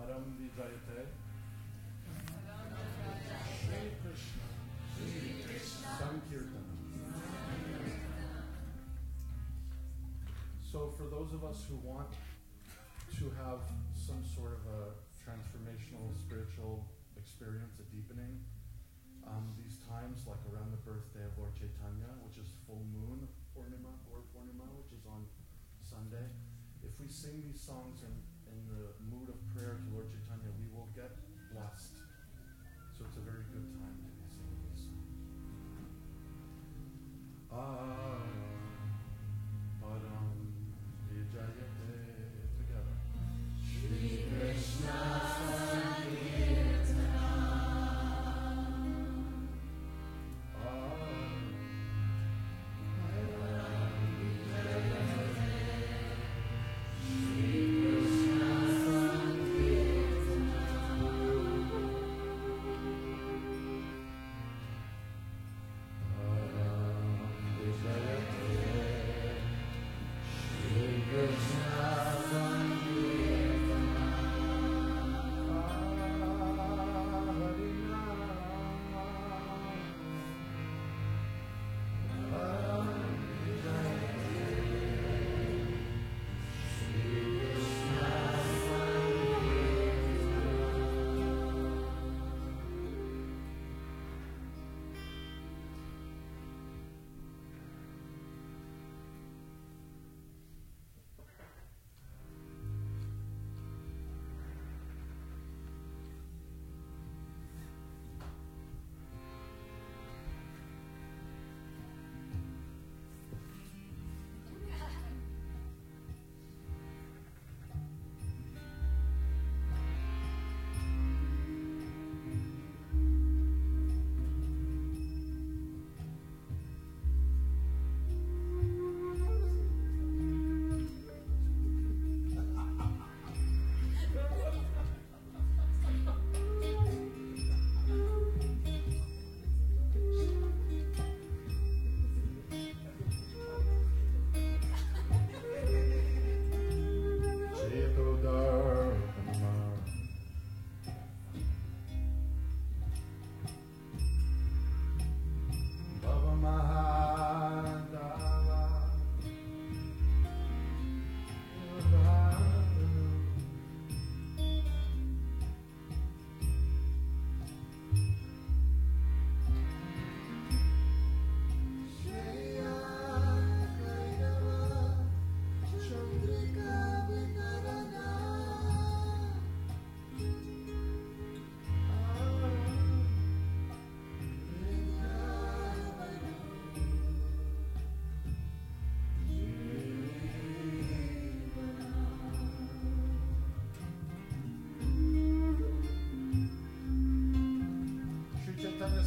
Param Vijayate. Shri Krishna. Sankirtan. So, for those of us who want to have some sort of a transformational spiritual experience, a deepening, um, these times, like around the birthday of Lord Chaitanya, which is full moon Purnima, Gaur Purnima, which is on Sunday, if we sing these songs in, in the mood of prayer to Lord Chaitanya, we will get blessed. So it's a very good time to be singing these songs. Ah,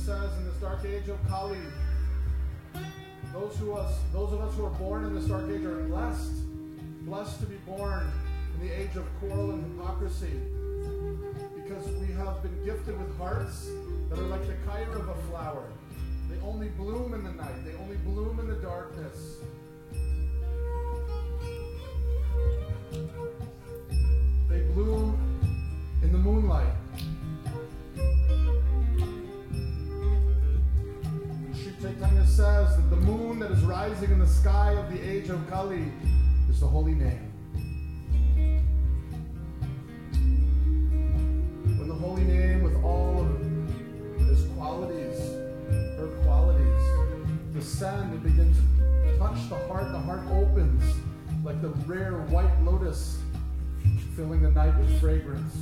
says in this dark age of Kali, those who us, those of us who are born in this dark age are blessed, blessed to be born in the age of quarrel and hypocrisy, because we have been gifted with hearts that are like the kairava flower. They only bloom in the night. They only bloom in the darkness. That is rising in the sky of the age of Kali is the holy name. When the holy name, with all of its qualities, her qualities, descend and begin to touch the heart, the heart opens like the rare white lotus filling the night with fragrance.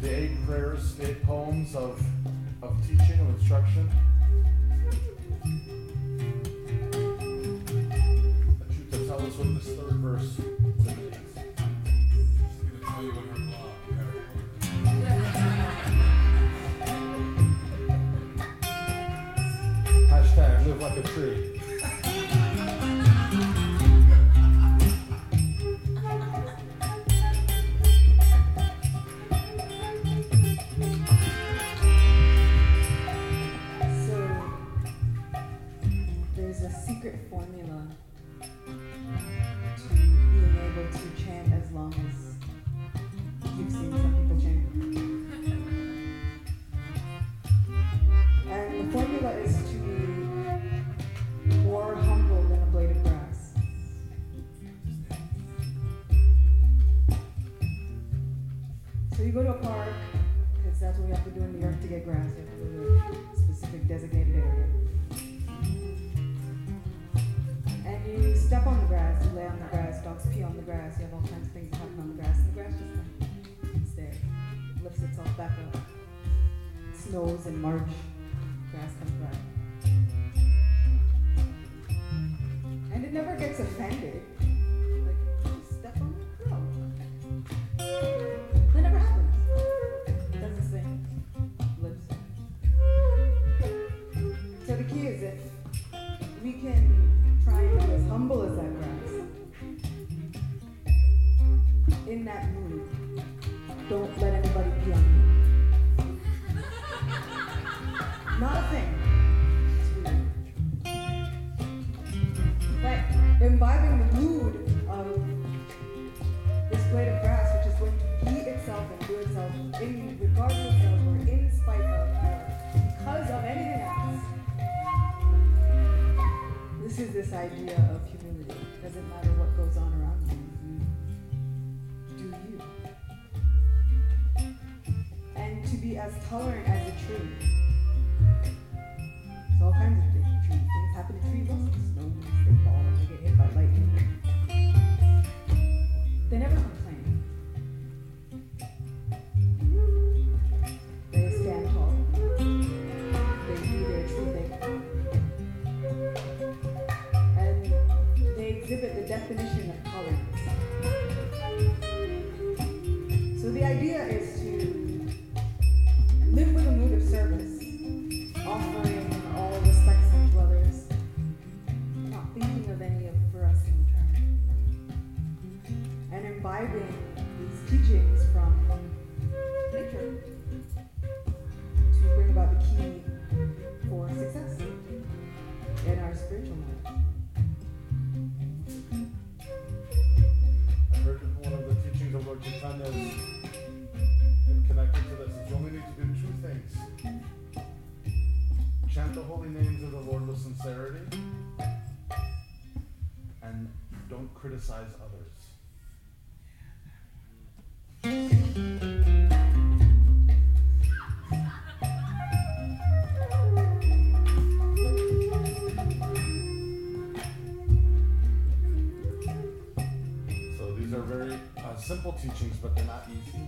vague prayers, state poems of, of teaching, of instruction. But you to tell us what this third verse means. Hashtag live like a tree. on. Being able to chant as long as this idea of humility. Doesn't matter what goes on around you. Do you. And to be as tolerant the idea is So these are very uh, simple teachings, but they're not easy.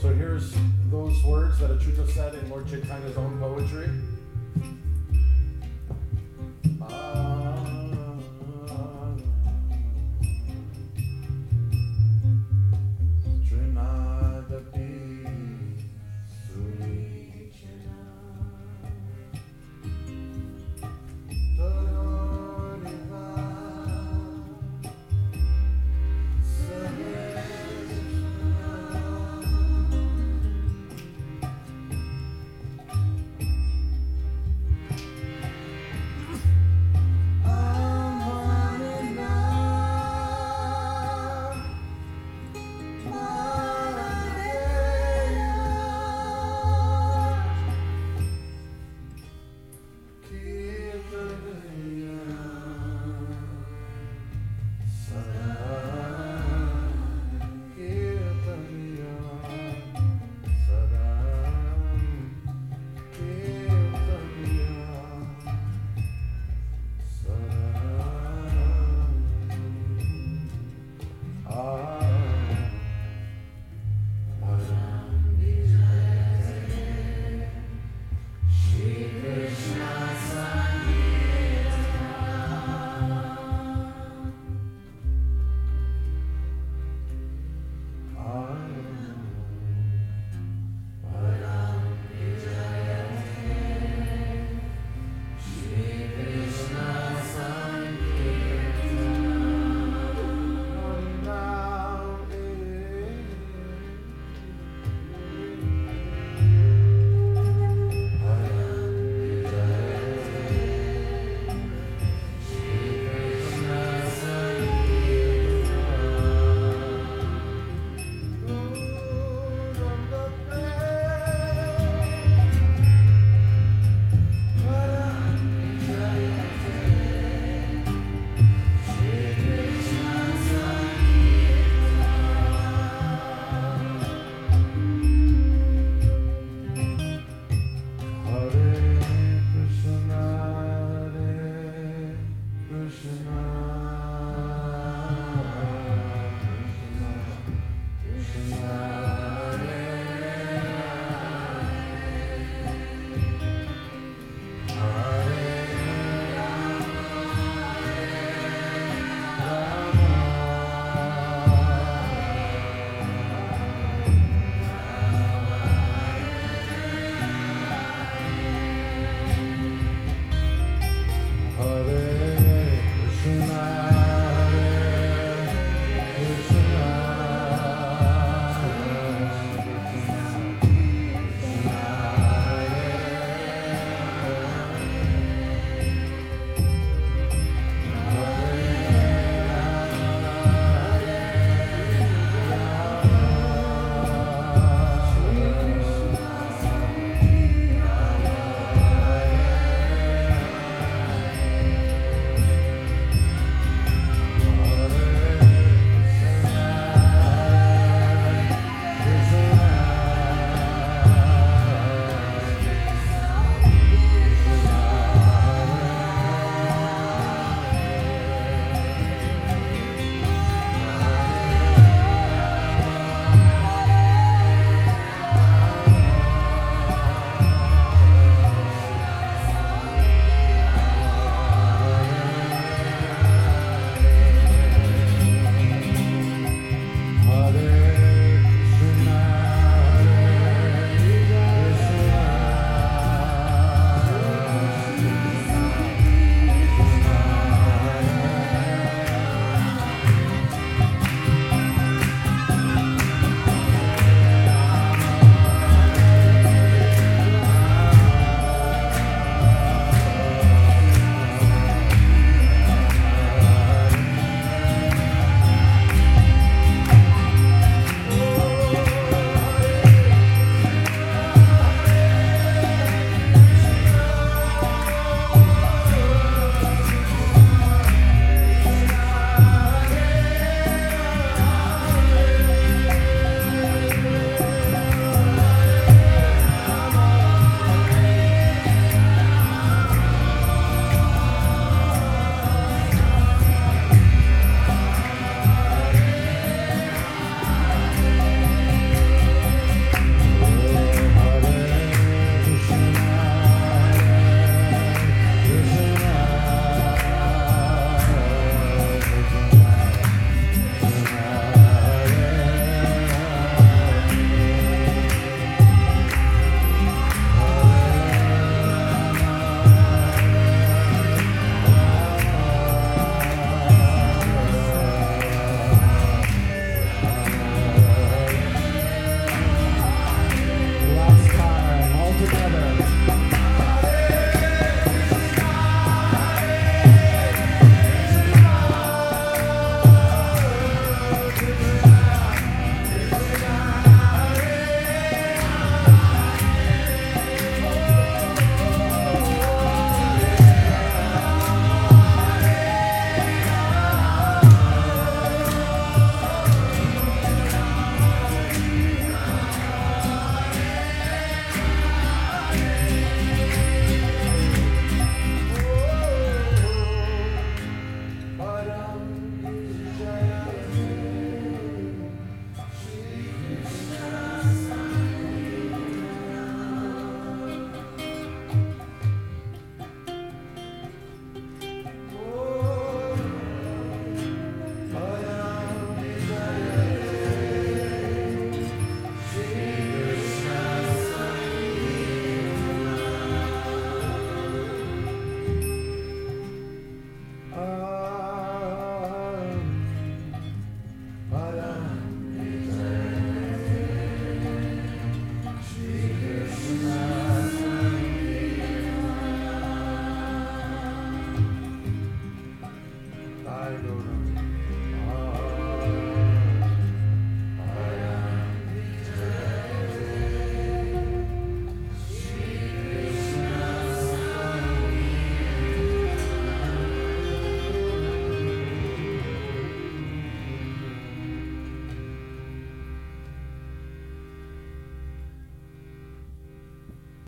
So here's those words that Achuta said in Lord Chaitanya's own poetry.